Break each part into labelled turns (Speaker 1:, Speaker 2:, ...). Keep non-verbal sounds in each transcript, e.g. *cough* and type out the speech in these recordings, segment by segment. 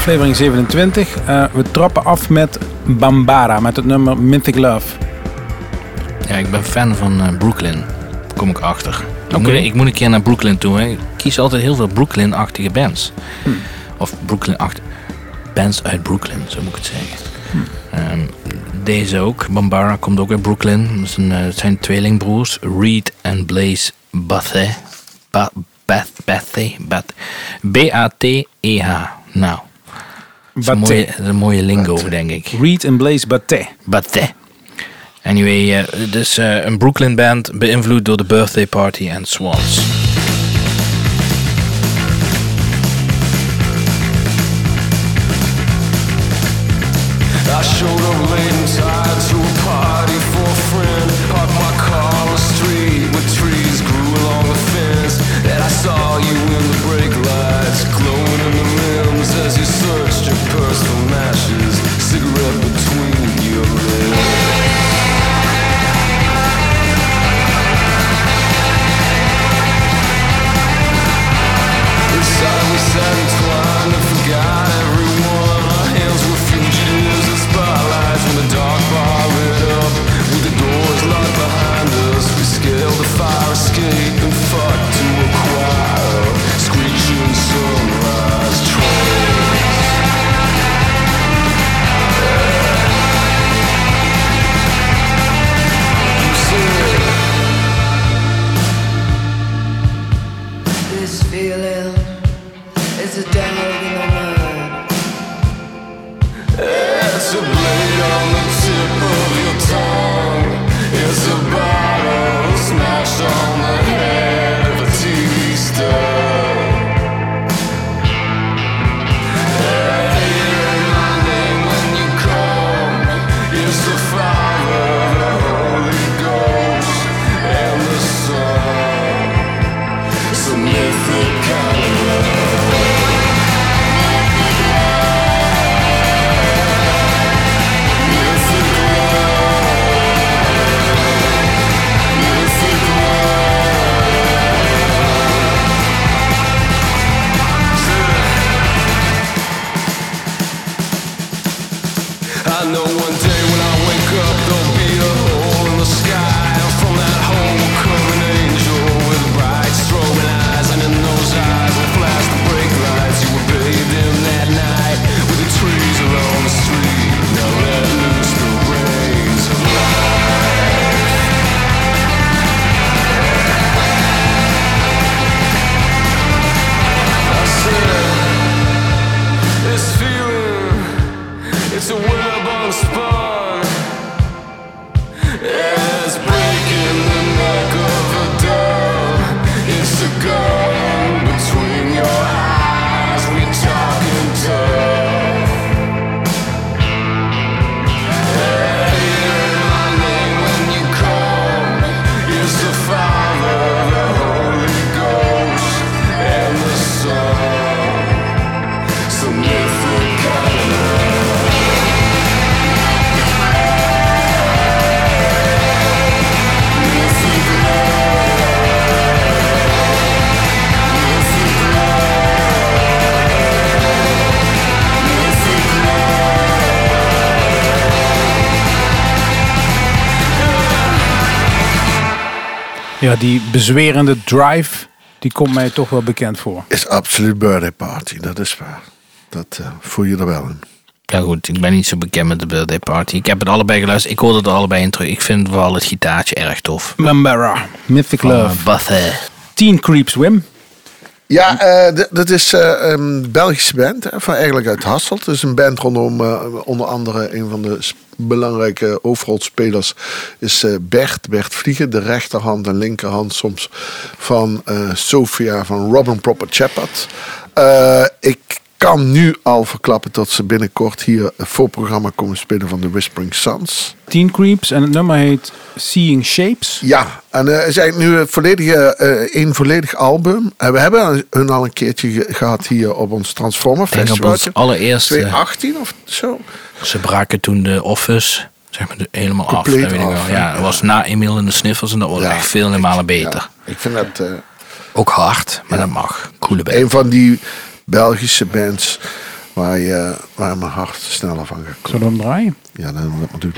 Speaker 1: aflevering 27. Eh, we trappen af met Bambara, met het nummer Mythic Love.
Speaker 2: Ja, ik ben fan van eh, Brooklyn. Kom ik achter. Ik,
Speaker 1: Oké.
Speaker 2: moet, ik moet een keer naar Brooklyn toe. Hè. Ik kies altijd heel veel Brooklyn-achtige bands.
Speaker 1: Hm.
Speaker 2: Of Brooklyn-achtige... Bands uit Brooklyn, zo moet ik het zeggen. Ehm, deze ook. Bambara komt ook uit Brooklyn. Zijn, eh, het zijn tweelingbroers. Reed en Blaze Bathe. Ba Bath, Bathe. Bath. B-A-T-E-H. Nou, is een
Speaker 1: Baté.
Speaker 2: dat is een mooie lingo, denk ik.
Speaker 1: Reed en Blaze Baté.
Speaker 2: Batte. Anyway, eh, dus eh, een Brooklyn band beïnvloed door de Birthday Party en Swans.
Speaker 3: I showed up late and tired to a party
Speaker 1: Ja, die bezwerende drive, die komt mij toch wel bekend voor.
Speaker 4: Is absoluut birthday party, dat is waar. Dat eh, voel je er wel in.
Speaker 2: Ja goed, ik ben niet zo bekend met de Birthday Party. Ik heb het allebei geluisterd. Ik hoorde er allebei in terug. Ik vind vooral het gitaartje erg tof.
Speaker 1: Bambara, Mythic Love.
Speaker 2: Bathe.
Speaker 1: Teen Creeps, Wim.
Speaker 4: Ja, eh, dat is eh, een Belgische band, van eigenlijk uit Hasselt. Is een band rondom eh, onder andere een van de belangrijke hoofdrolspelers is Bert, Bert Vliegen, de rechterhand en linkerhand soms van Sophia van Robin Proper Shepard. Ik kan nu al verklappen dat ze binnenkort hier een voorprogramma komen spelen van de Whispering Sons.
Speaker 1: Teen Creeps en het nummer heet Seeing Shapes.
Speaker 4: Ja, en eh, het is eigenlijk nu een, volledige, eh, een volledig album. En we hebben hun al een keertje ge- gehad hier op ons Transformer
Speaker 2: Ik denk op
Speaker 4: Festival.
Speaker 2: ons allereerste...
Speaker 4: 2018 of zo.
Speaker 2: Ze braken toen de Office zeg maar, helemaal af.
Speaker 4: Compleet
Speaker 2: weet ik wel.
Speaker 4: af,
Speaker 2: Ja,
Speaker 4: ja.
Speaker 2: dat was na Emil in de Sniffels en dat was
Speaker 4: Ja,
Speaker 2: echt vele malen beter.
Speaker 4: Ja, ik vind dat
Speaker 2: Ook hard, maar dat mag. Coole band.
Speaker 4: een van die Belgische bands
Speaker 5: waar, je, waar mijn hart sneller van gaat kloppen.
Speaker 1: Zullen we hem draaien?
Speaker 5: Ja, dan dat doen.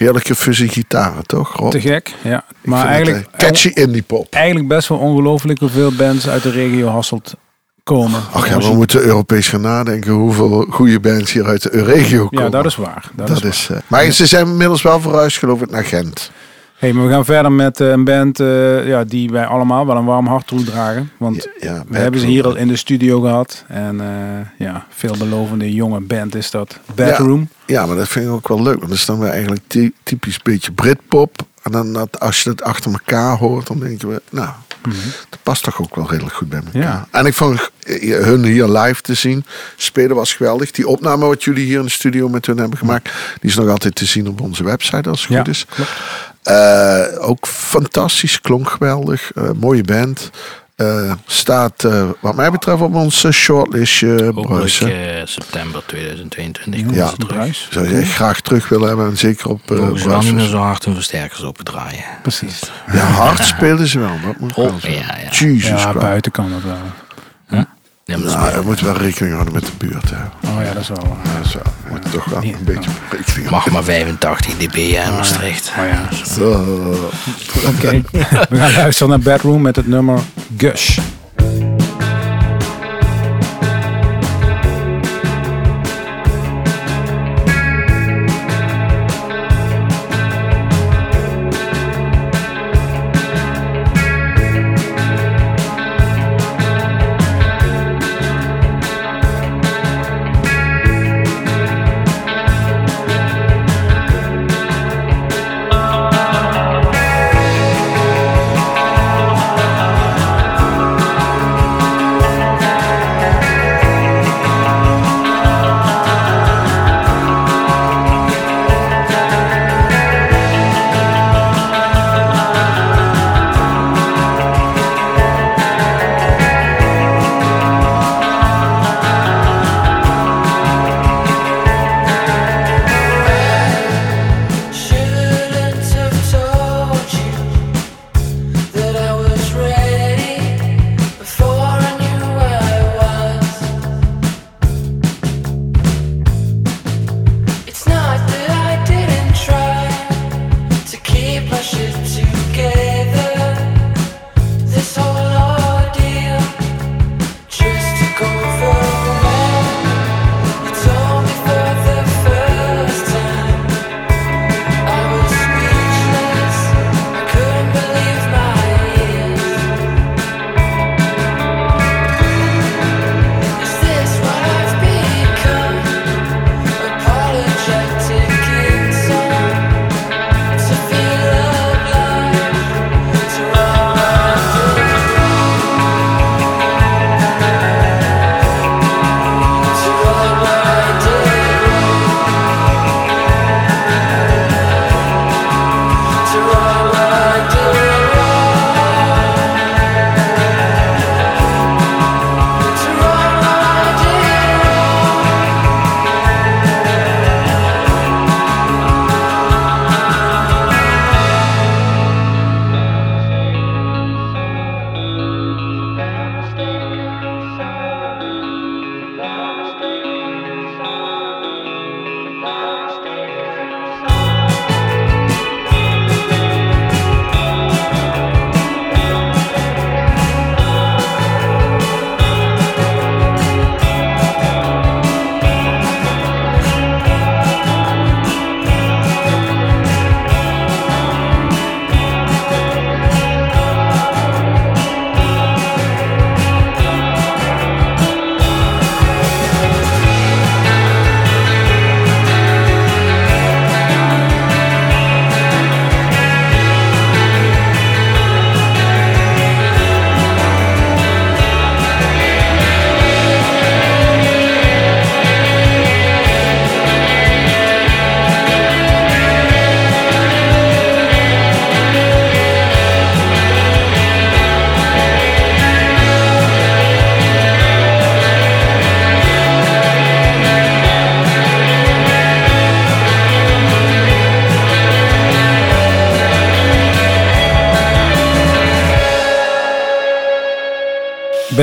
Speaker 5: Heerlijke fuzzy gitaren, toch? Rob?
Speaker 1: Te gek, ja. Maar eigenlijk,
Speaker 5: het, eh, catchy indie pop.
Speaker 1: eigenlijk best wel ongelooflijk hoeveel bands uit de regio Hasselt komen.
Speaker 5: Ach ja, we moeten Europees gaan nadenken hoeveel goede bands hier uit de regio komen.
Speaker 1: Ja, dat is waar. Dat,
Speaker 5: Dat
Speaker 1: is
Speaker 5: is, eh, maar ze zijn inmiddels wel verhuisd, geloof ik, naar Gent.
Speaker 1: Hey, maar we gaan verder met eh, een band eh, ja, die wij allemaal wel een warm hart toedragen. Want
Speaker 5: Ja, ja,
Speaker 1: we hebben ze hier al in de studio gehad. En eh, ja, veelbelovende jonge band is dat. Bedroom.
Speaker 5: Ja, maar dat vind ik ook wel leuk. Want dat is dan weer eigenlijk ty- typisch beetje Britpop. En dan dat, als je het achter elkaar hoort, dan denken we, nou, dat past toch ook wel redelijk goed bij elkaar.
Speaker 1: Ja.
Speaker 5: En ik vond hun hier live te zien, spelen was geweldig. Die opname wat jullie hier in de studio met hun hebben gemaakt, die is nog altijd te zien op onze website als het
Speaker 1: Ja,
Speaker 5: goed is.
Speaker 1: klopt.
Speaker 5: Eh, ook fantastisch, klonk geweldig. Eh, mooie band. Eh, staat eh, wat mij betreft op ons shortlistje
Speaker 2: Hopelijk
Speaker 5: Bruis.
Speaker 2: september 2022 komen
Speaker 5: Ja.
Speaker 1: Bruis.
Speaker 5: Zou je echt graag terug willen hebben. En zeker op uh,
Speaker 2: ze meer zo hard hun versterkers opendraaien.
Speaker 1: Precies.
Speaker 5: Ja, hard spelen ze wel. Dat moet
Speaker 2: Oh,
Speaker 5: wel
Speaker 2: ja, ja.
Speaker 5: Jesus
Speaker 1: Ja, buiten kan dat wel.
Speaker 2: Ja, maar dat is
Speaker 4: Nou,
Speaker 2: wel-
Speaker 4: je moet wel rekening houden met de buurt. Hè.
Speaker 6: Oh ja, dat is wel... eh,
Speaker 4: Ja, zo. Je moet toch wel een beetje rekening houden.
Speaker 2: mag maar 85 dB hè, Maastricht.
Speaker 6: Oh ja.
Speaker 4: Zo.
Speaker 6: Oké, *laughs* we gaan luisteren naar Bedroom met het nummer Gush.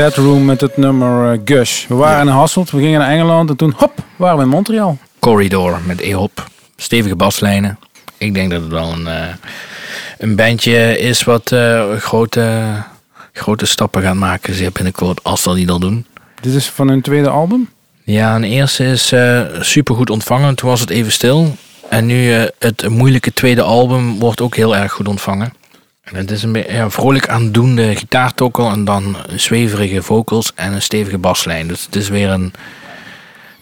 Speaker 6: Bedroom met het nummer eh, Gush. We waren in Hasselt, we gingen naar Engeland en toen hop, waren we in Montreal.
Speaker 2: Corridor met E-hop. Stevige baslijnen. Ik denk dat het wel een, eh, een bandje is wat eh, grote, grote stappen gaat maken. Zeer binnenkort, als dat niet al doen.
Speaker 6: Dit is van hun tweede album.
Speaker 2: Ja, een eerste is eh super goed ontvangen. Toen was het even stil. En nu eh, het moeilijke tweede album wordt ook heel erg goed ontvangen. En het is een beetje ja, vrolijk aandoende gitaartokkel en dan zweverige vocals en een stevige baslijn. Dus het is weer een,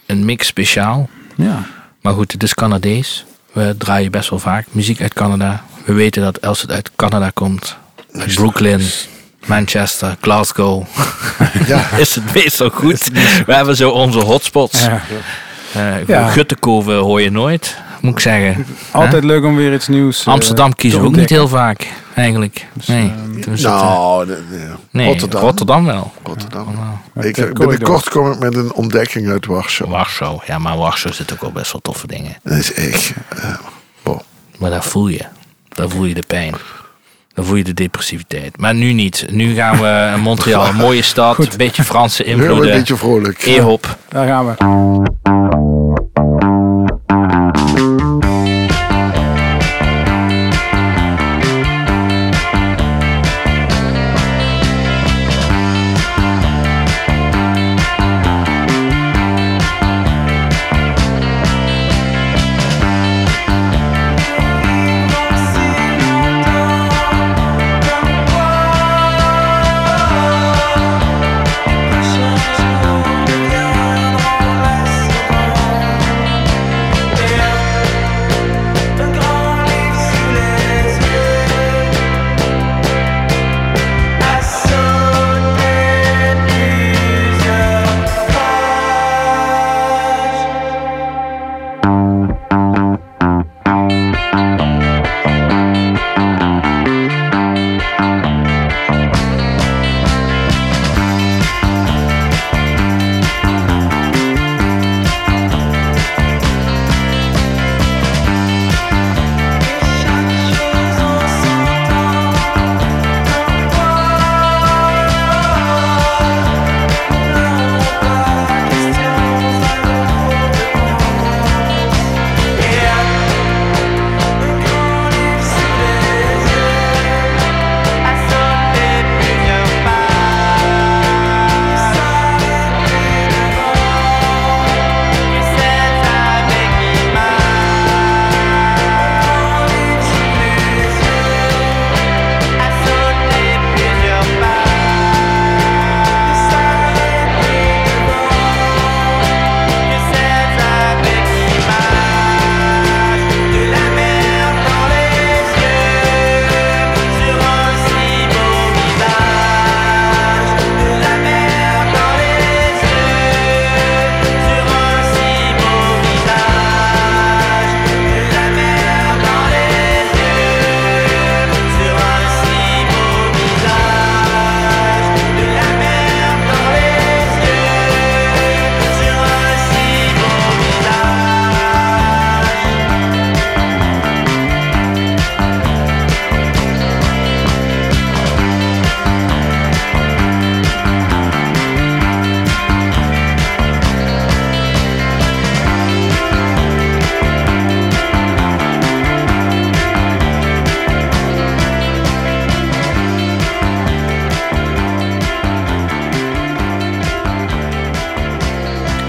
Speaker 2: een mix speciaal.
Speaker 6: Ja.
Speaker 2: Maar goed, het is Canadees. We draaien best wel vaak muziek uit Canada. We weten dat als het uit Canada komt, uit Brooklyn, Manchester, Glasgow,
Speaker 4: Ja, *laughs*
Speaker 2: is het meestal goed. We hebben zo onze hotspots.
Speaker 6: ja.
Speaker 2: Eh
Speaker 6: Ja.
Speaker 2: Guttekoven hoor je nooit, moet ik zeggen.
Speaker 6: Altijd leuk om weer iets nieuws. eh,
Speaker 2: Amsterdam kiezen we ook niet heel vaak, eigenlijk. Nee, het,
Speaker 4: nou, nee, nee.
Speaker 2: nee
Speaker 4: Rotterdam.
Speaker 2: Rotterdam wel.
Speaker 4: Rotterdam.
Speaker 6: Met,
Speaker 4: Ik,
Speaker 6: eh,
Speaker 4: binnenkort kom ik met een ontdekking uit Warschau.
Speaker 2: Warschau. Ja, maar Warschau zit ook wel best wel toffe dingen.
Speaker 4: Dat is echt... eh, wow.
Speaker 2: Maar daar voel je. Daar voel je de pijn. Dan voel je de depressiviteit. Maar nu niet. Nu gaan we naar Montreal, *laughs* een mooie stad, een beetje Franse
Speaker 4: we een
Speaker 2: invloeden.
Speaker 4: beetje vrolijk.
Speaker 2: E-hop.
Speaker 5: Daar gaan we.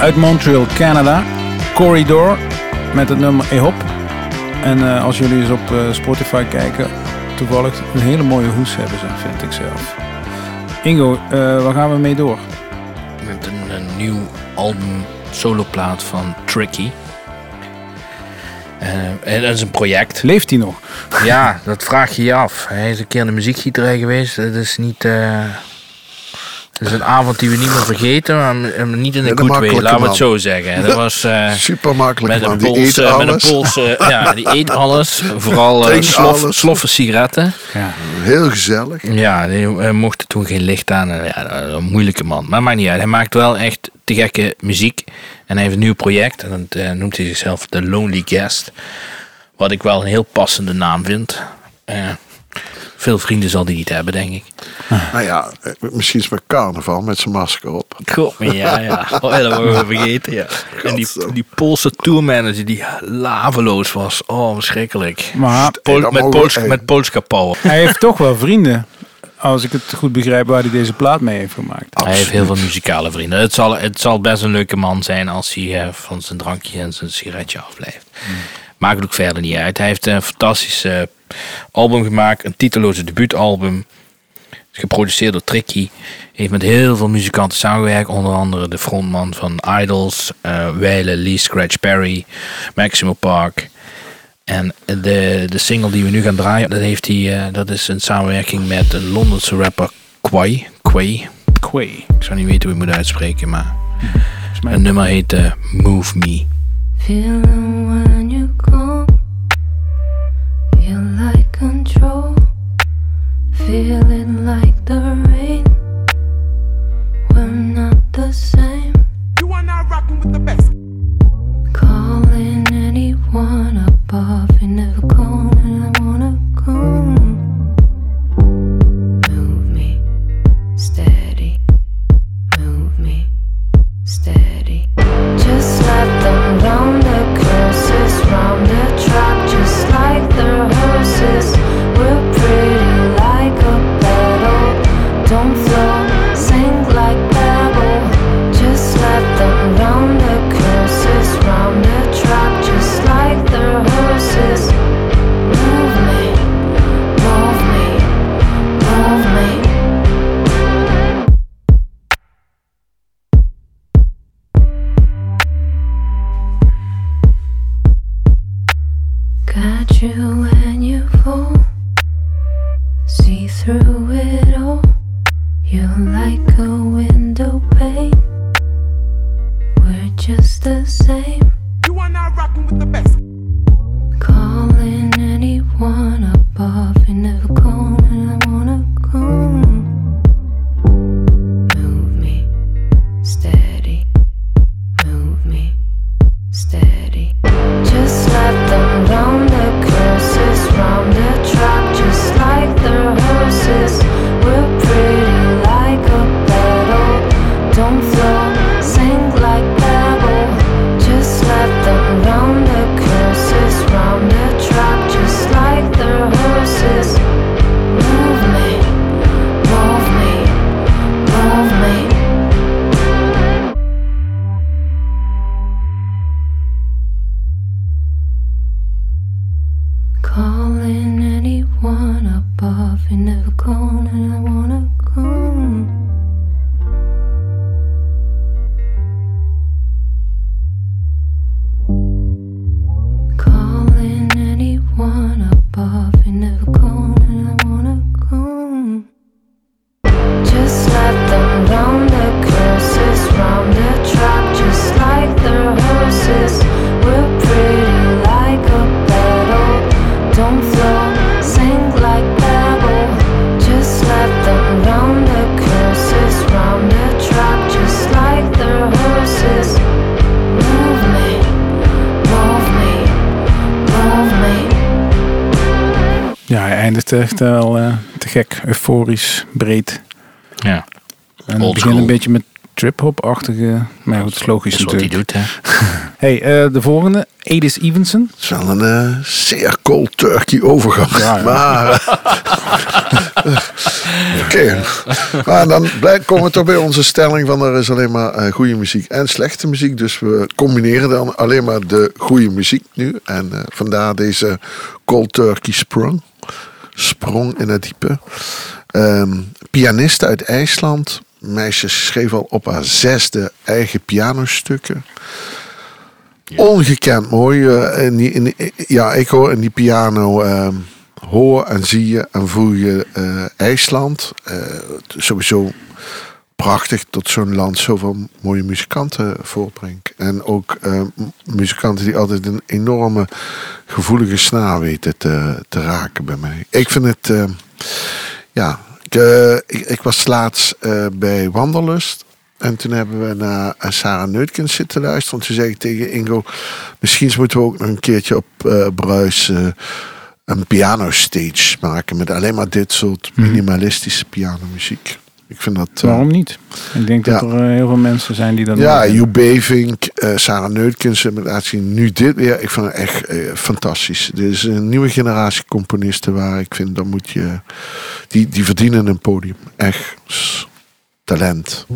Speaker 5: Uit Montreal, Canada. Corridor met het nummer E-Hop. En eh, als jullie eens op eh, Spotify kijken, toevallig een hele mooie hoes hebben ze, vind ik zelf. Ingo, eh, waar gaan we mee door?
Speaker 2: Met een, een nieuw album, soloplaat van Tricky. En dat is een project.
Speaker 5: Leeft hij nog?
Speaker 2: Ja, dat vraag je je af. Hij is een keer in de muziekgieterij geweest. Dat is niet... eh dat is een avond die we niet meer vergeten, maar niet in
Speaker 4: Ja, de
Speaker 2: good way.
Speaker 4: makkelijke
Speaker 2: Laten we het zo zeggen. Dat *laughs* was eh,
Speaker 4: Super makkelijk
Speaker 2: met
Speaker 4: man.
Speaker 2: een
Speaker 4: Die eet
Speaker 2: Poolse, met een
Speaker 4: alles.
Speaker 2: Poolse, *laughs* ja, die eet alles. Vooral eh,
Speaker 4: Drinkt
Speaker 2: slof,
Speaker 4: alles.
Speaker 2: sloffe sigaretten.
Speaker 5: Ja.
Speaker 4: Heel gezellig.
Speaker 2: Ja, die eh, mocht er toen geen licht aan. Ja, een moeilijke man. Maar maakt niet uit. Hij maakt wel echt te gekke muziek. En hij heeft een nieuw project. En dat eh, noemt hij zichzelf The Lonely Guest. Wat ik wel een heel passende naam vind. Veel vrienden zal die niet hebben, denk ik.
Speaker 4: Nou ja, eh, misschien is met carnaval met zijn masker op.
Speaker 2: God, ja, ja. *laughs* Oh, ja, dat mogen we vergeten, ja. En die, die Poolse tourmanager die laveloos was. Oh, verschrikkelijk.
Speaker 5: Maar
Speaker 4: dat
Speaker 2: met, Pools,
Speaker 4: hey.
Speaker 2: met Poolska power.
Speaker 5: hij heeft toch wel vrienden. Als ik het goed begrijp waar hij deze plaat mee heeft gemaakt.
Speaker 2: Hij heeft heel veel muzikale vrienden. Het zal, het zal best een leuke man zijn als hij eh, van zijn drankje en zijn sigaretje afblijft. Maakt het ook verder niet uit. Hij heeft een fantastisch eh, album gemaakt. Een titeloze debuutalbum. Is geproduceerd door Tricky. Heeft met heel veel muzikanten samengewerkt. Onder andere de frontman van Idols. Weile, Lee Scratch Perry. Maximo Park. En de, de single die we nu gaan draaien, dat, heeft hij, eh, dat is een samenwerking met een Londense rapper Quay. Quay.
Speaker 5: Quay.
Speaker 2: Ik zou niet weten hoe je het moet uitspreken, maar
Speaker 5: mij-
Speaker 2: het nummer heet Move Me.
Speaker 6: Feeling when you come, feel like control, feeling like the rain. We're not the same.
Speaker 7: You are now rocking with the best.
Speaker 6: Calling anyone above, you never call and I wanna come.
Speaker 1: Ja, hij eindigt echt wel eh, te gek. Euforisch, breed.
Speaker 2: Ja,
Speaker 1: En het begint een beetje met trip-hop-achtige... Maar goed, dat is logisch
Speaker 2: dat is wat hij
Speaker 1: natuurlijk.
Speaker 2: doet, hè. *laughs*
Speaker 1: Hey, eh, de volgende. Adis Evenson.
Speaker 4: Het is wel een eh, zeer cold turkey overgang.
Speaker 1: Ja, ja. *laughs*
Speaker 4: Maar. eh, *laughs* Oké. Maar dan komen we toch bij onze stelling van er is alleen maar eh, goede muziek en slechte muziek. Dus we combineren dan alleen maar de goede muziek nu. En eh, vandaar deze cold turkey sprong. Sprong in het diepe. Ehm pianiste uit IJsland. Meisje schreef al op haar zesde eigen pianostukken. Ongekend mooi. eh, in die, in die- ja, ik hoor in die piano. ehm, hoor en zie je en voel je eh, IJsland. Eh, sowieso prachtig dat zo'n land zoveel mooie muzikanten voortbrengt. En ook eh, muzikanten die altijd een enorme gevoelige snaar weten te, te raken bij mij. Ik vind het. eh, ja, ik, eh, ik, ik was laatst bij Wanderlust. En toen hebben we naar Sarah Neutkens zitten luisteren. Toen zei ik tegen Ingo, misschien moeten we ook nog een keertje op Bruis een piano stage maken. Met alleen maar dit soort minimalistische pianomuziek. Ik vind dat... eh,
Speaker 1: Waarom niet? Ik denk dat
Speaker 4: Ja.
Speaker 1: er eh, heel veel mensen zijn die dat
Speaker 4: ja. Joep Bevink, eh, Sarah Neutkens en met laten zien nu dit weer. Ik vind het echt fantastisch. Dit is een nieuwe generatie componisten waar ik vind, dan moet je... Die, die verdienen een podium. Echt talent.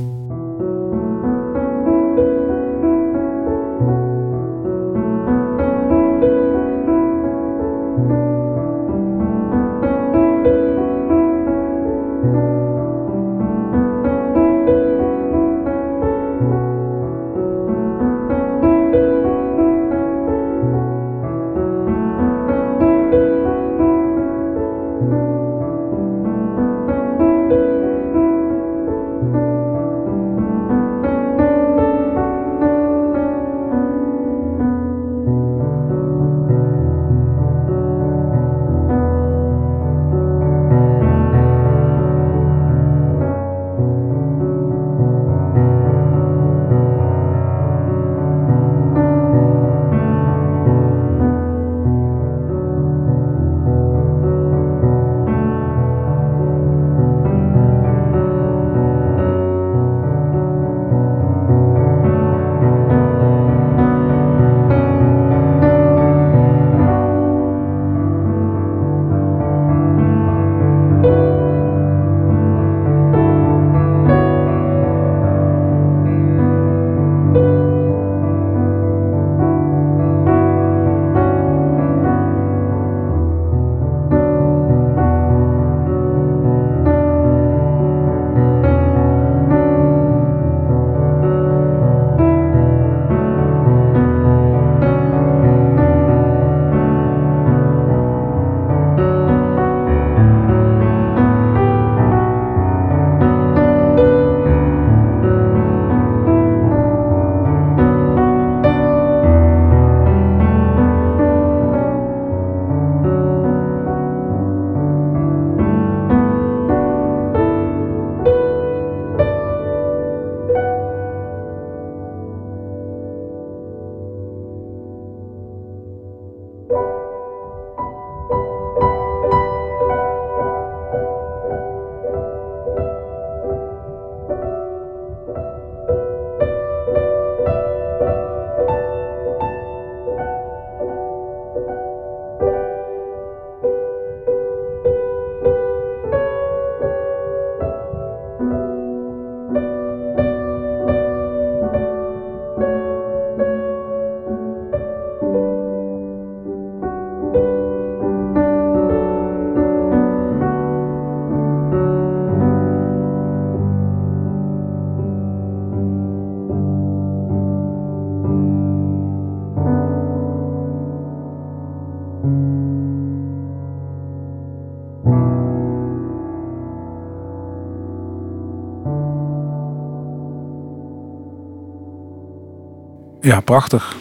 Speaker 1: Ja, prachtig.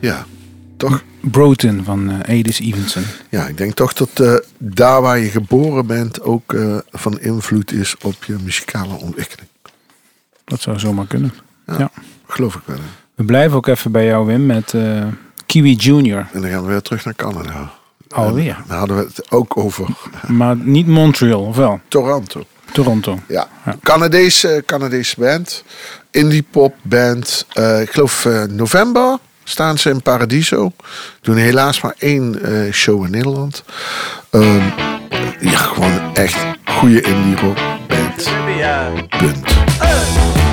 Speaker 5: Ja, toch?
Speaker 1: Broten van eh Edith Evenson.
Speaker 5: Ja, ik denk toch dat eh, daar waar je geboren bent ook eh, van invloed is op je muzikale ontwikkeling.
Speaker 1: Dat zou zomaar kunnen.
Speaker 5: Ja.
Speaker 1: Ja.
Speaker 5: Geloof ik wel. hè.
Speaker 1: We blijven ook even bij jou, Wim, met Kiwi Junior.
Speaker 5: En dan gaan we weer terug naar Canada.
Speaker 1: Alweer.
Speaker 5: Dan hadden we het ook over *laughs*
Speaker 1: Maar niet Montreal, of wel?
Speaker 5: Toronto.
Speaker 1: Toronto.
Speaker 5: Ja,
Speaker 1: Ja.
Speaker 5: Canadese, Canadese band. Indie pop band. Eh, ik geloof eh, november staan ze in Paradiso. Doen helaas maar één eh, show in Nederland. Ehm, ja, gewoon echt goede indie band. Punt.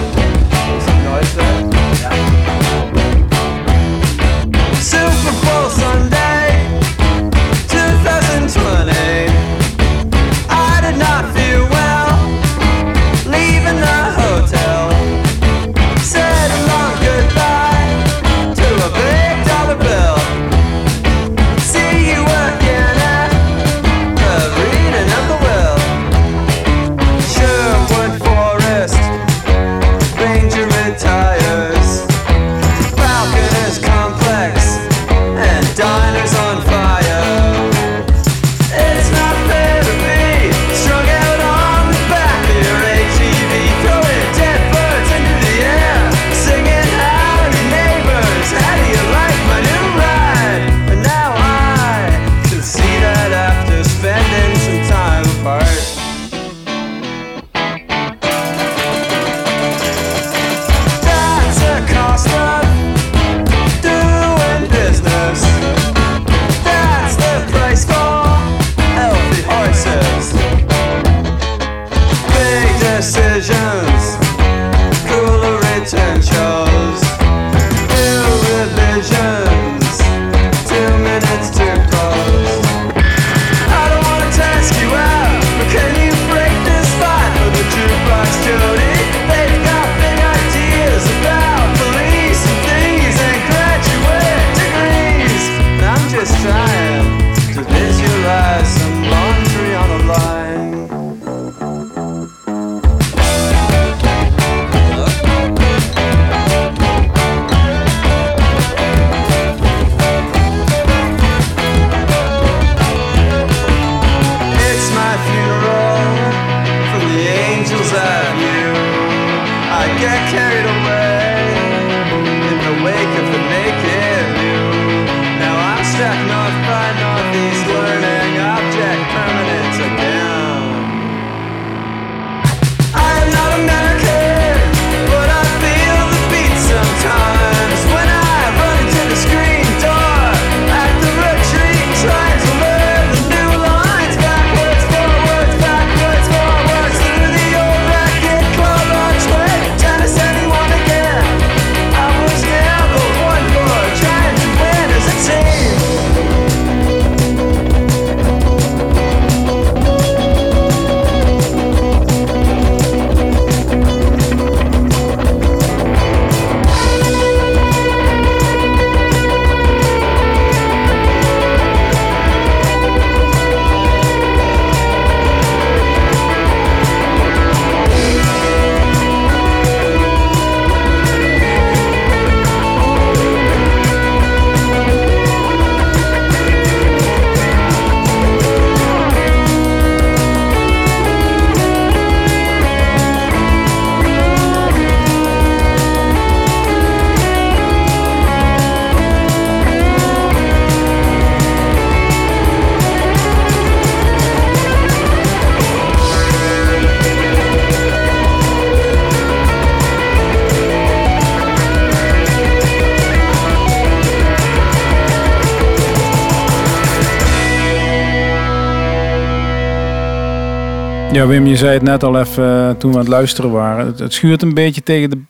Speaker 1: Ja, Wim, je zei het net al even eh, toen we aan het luisteren waren. Het, het schuurt een beetje tegen de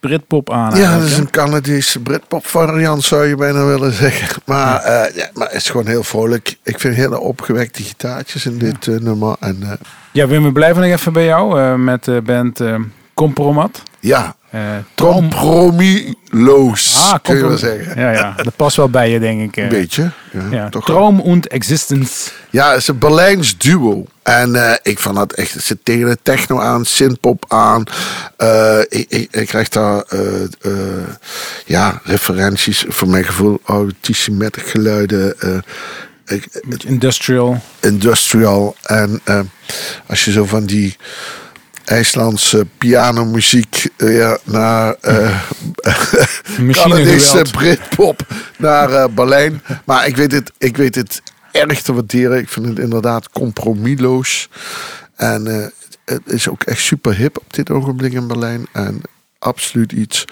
Speaker 1: Britpop aan.
Speaker 5: Ja, dat is een Canadese Britpop variant zou je bijna willen zeggen. *laughs* Maar, eh, ja, maar het is gewoon heel vrolijk. Ik vind hele opgewekte gitaartjes in dit eh, nummer. En
Speaker 1: Ja, Wim, we blijven nog even bij jou met de band Compromat.
Speaker 5: ja,
Speaker 4: Compromisloos,
Speaker 1: Ah,
Speaker 4: kun je wel zeggen.
Speaker 1: Ja, ja, dat past wel bij je, denk ik. eh.
Speaker 4: Een beetje. Ja,
Speaker 1: Ja,
Speaker 4: toch wel.
Speaker 1: Traum und Existence.
Speaker 4: Ja, het is een Berlijns duo. En eh, ik vond dat echt, het zit tegen de techno aan, synthpop aan. Eh, ik, ik, ik krijg daar eh, eh, ja, referenties, voor mijn gevoel, autistisch geluiden. eh, ik,
Speaker 1: Industrial.
Speaker 4: industrial. En eh, als je zo van die IJslandse pianomuziek eh, ja, naar eh *laughs* Canadese. Britpop naar eh, Berlijn. Maar ik weet, het, ik weet het erg te waarderen. Ik vind het inderdaad compromisloos. En het is ook echt super hip op dit ogenblik in Berlijn. En absoluut iets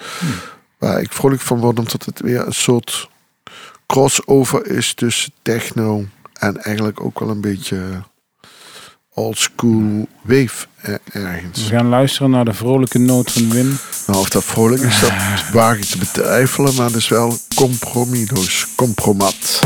Speaker 4: waar ik vrolijk van word. Omdat het weer een soort crossover is tussen techno en eigenlijk ook wel een beetje old school wave eh, ergens.
Speaker 1: We gaan luisteren naar de vrolijke noot van Wim.
Speaker 4: Nou, of dat vrolijk is, dat *laughs* waag ik te betwijfelen, maar het is wel compromisloos, compromat.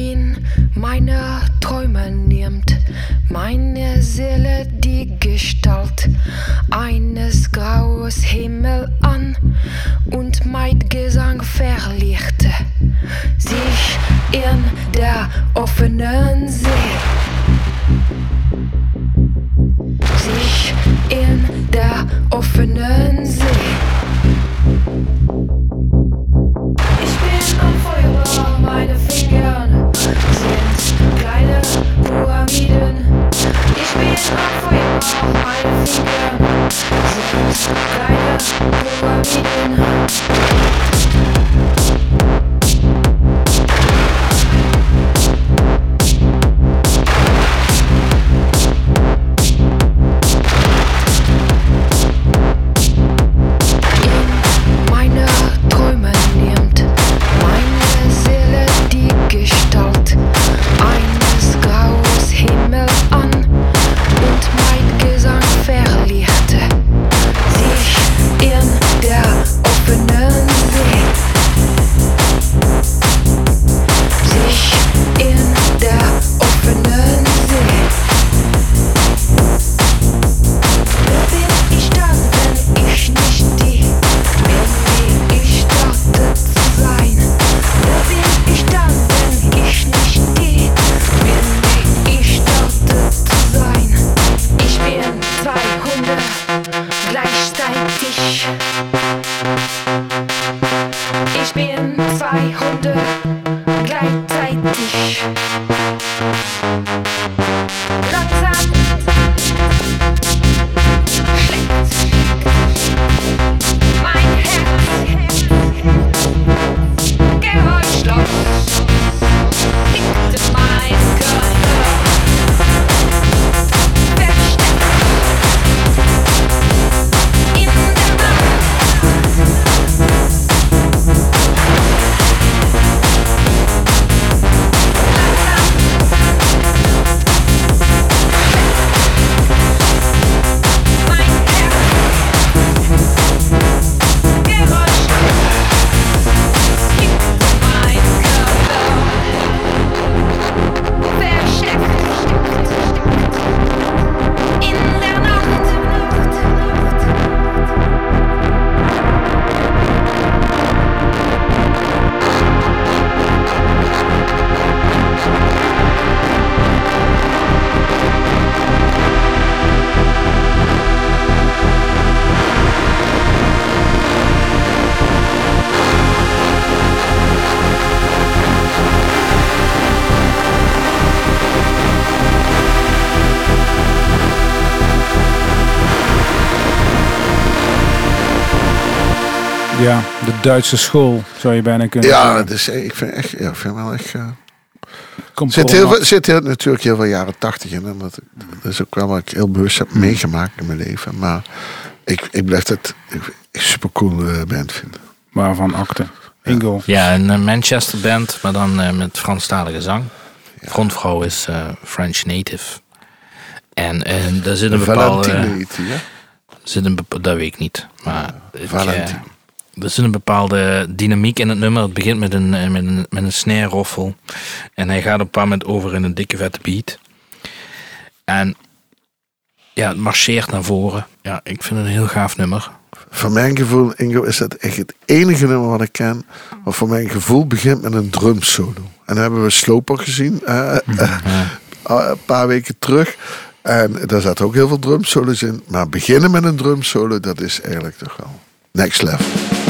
Speaker 6: In meine Träume nimmt meine Seele die Gestalt eines graues Himmel an und mein Gesang verlichte sich in der offenen See. Sich in der offenen See. Моя семья, какая была видна
Speaker 1: Ja, de Duitse school zou je bijna kunnen
Speaker 4: Ja,
Speaker 1: zeggen.
Speaker 4: dus, ik vind echt, ja, ik vind wel echt. eh,
Speaker 1: Komt
Speaker 4: zit, heel, veel- zit heel, natuurlijk heel veel jaren tachtig in. En dat, dat is ook wel wat ik heel bewust heb meegemaakt in mijn leven. Maar ik, ik blijf het een super cool band vinden.
Speaker 1: Waarvan akte. Ingo.
Speaker 2: Ja, een eh, Manchester band, maar dan eh, met Franstalige zang. Frontvrouw is eh, French native. En eh daar zit een bepaalde...
Speaker 4: Valentine heet die, hè?
Speaker 2: zit een dat weet ik niet. Maar ik,
Speaker 4: Valentine.
Speaker 2: Er zit een bepaalde dynamiek in het nummer. Het begint met een, eh, met een, met een snare roffel. En hij gaat op een paar moment over in een dikke vette beat. En ja, het marcheert naar voren. Ja, ik vind het een heel gaaf nummer.
Speaker 4: Voor mijn gevoel, Ingo, is dat echt het enige nummer wat ik ken. Wat voor mijn gevoel begint met een drumsolo. En dan hebben we Sloper gezien. *laughs* eh, eh, een paar weken terug. En daar zaten ook heel veel drumsolos in. Maar beginnen met een drumsolo, dat is eigenlijk toch wel next level.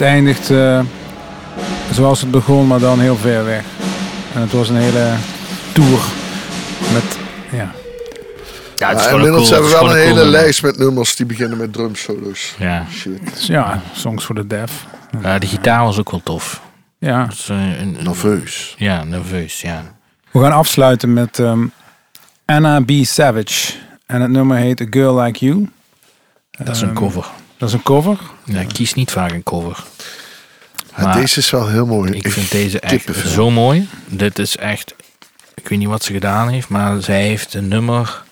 Speaker 1: Het eindigt eh, zoals het begon, maar dan heel ver weg. En het was een hele tour met, ja,
Speaker 2: Ja, het is
Speaker 4: Ja,
Speaker 2: gewoon
Speaker 4: inmiddels
Speaker 2: cool,
Speaker 4: hebben we wel een hele
Speaker 2: cool
Speaker 4: lijst met nummers die beginnen met drumsolo's.
Speaker 2: Ja.
Speaker 4: Shit.
Speaker 1: ja, Songs for the Deaf.
Speaker 2: Ja, de gitaar was ook wel tof.
Speaker 1: Ja,
Speaker 2: is, eh, een,
Speaker 4: Nerveus.
Speaker 2: Ja, nerveus, ja.
Speaker 1: we gaan afsluiten met ehm, Anna B. Savage. En het nummer heet A Girl Like You.
Speaker 2: Dat is een
Speaker 1: Ehm,
Speaker 2: cover.
Speaker 1: Dat is een cover.
Speaker 2: Ja, ik kies niet vaak een cover.
Speaker 4: Ja,
Speaker 2: Maar
Speaker 4: deze is wel heel mooi.
Speaker 2: Ik vind deze echt
Speaker 4: kippenvel.
Speaker 2: zo mooi. Dit is echt... Ik weet niet wat ze gedaan heeft, maar zij heeft een nummer...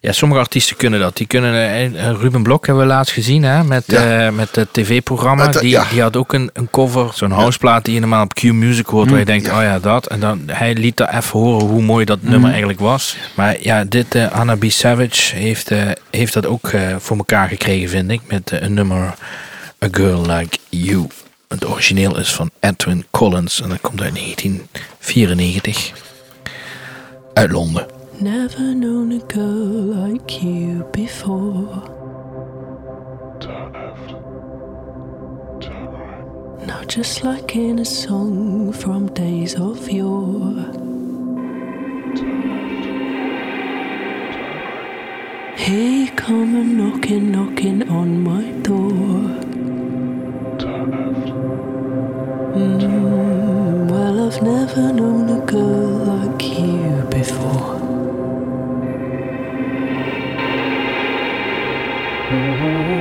Speaker 2: Ja, sommige artiesten kunnen dat. Die kunnen... eh, Ruben Blok hebben we laatst gezien, hè? Met,
Speaker 4: Ja.
Speaker 2: eh, met het tv-programma. Die,
Speaker 4: ja.
Speaker 2: die had ook een, een cover, zo'n houseplaat die je normaal op Q-Music hoort. waar je denkt,
Speaker 4: ja.
Speaker 2: oh ja, dat. En dan, hij liet daar even horen hoe mooi dat nummer eigenlijk was. Maar ja, dit eh, Anna B. Savage heeft, eh, heeft dat ook eh, voor elkaar gekregen, vind ik. Met eh, een nummer A Girl Like You. Het origineel is van Edwin Collins en dat komt uit 1994 uit Londen.
Speaker 8: Never known a girl like you before. Now, just like in a song from days of yore. You come a knocking, knocking on my door. Mm, well, I've never known a girl like you before. Ooh.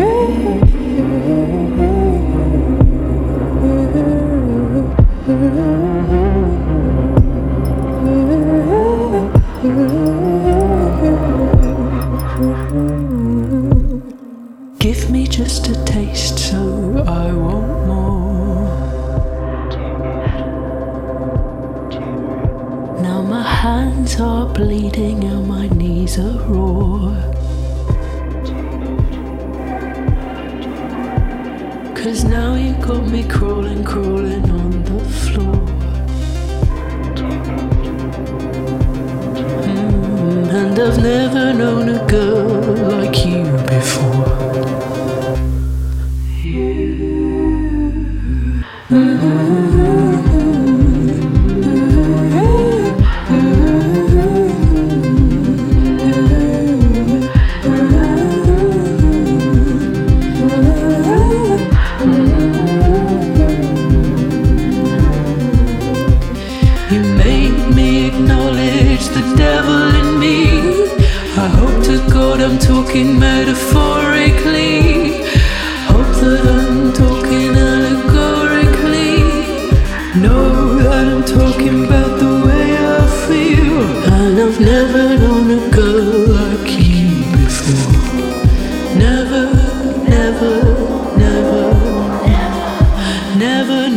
Speaker 8: Ooh.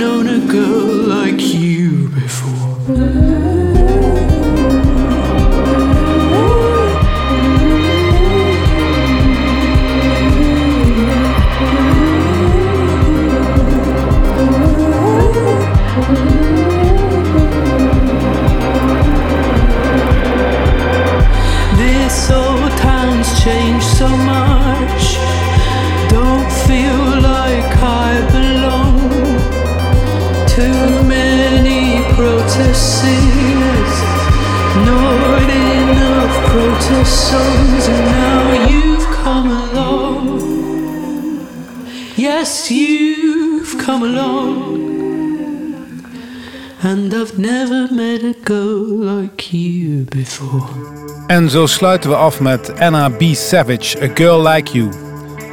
Speaker 8: Known a girl like you before.
Speaker 1: En zo sluiten we af met Anna B. Savage, A Girl Like You.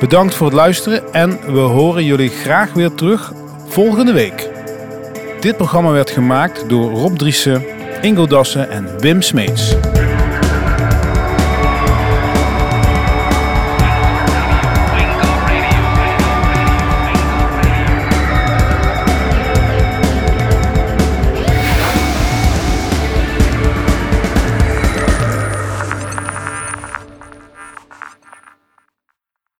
Speaker 1: Bedankt voor het luisteren en we horen jullie graag weer terug volgende week. Dit programma werd gemaakt door Rob Driessen, Ingo Dassen en Wim Smeets.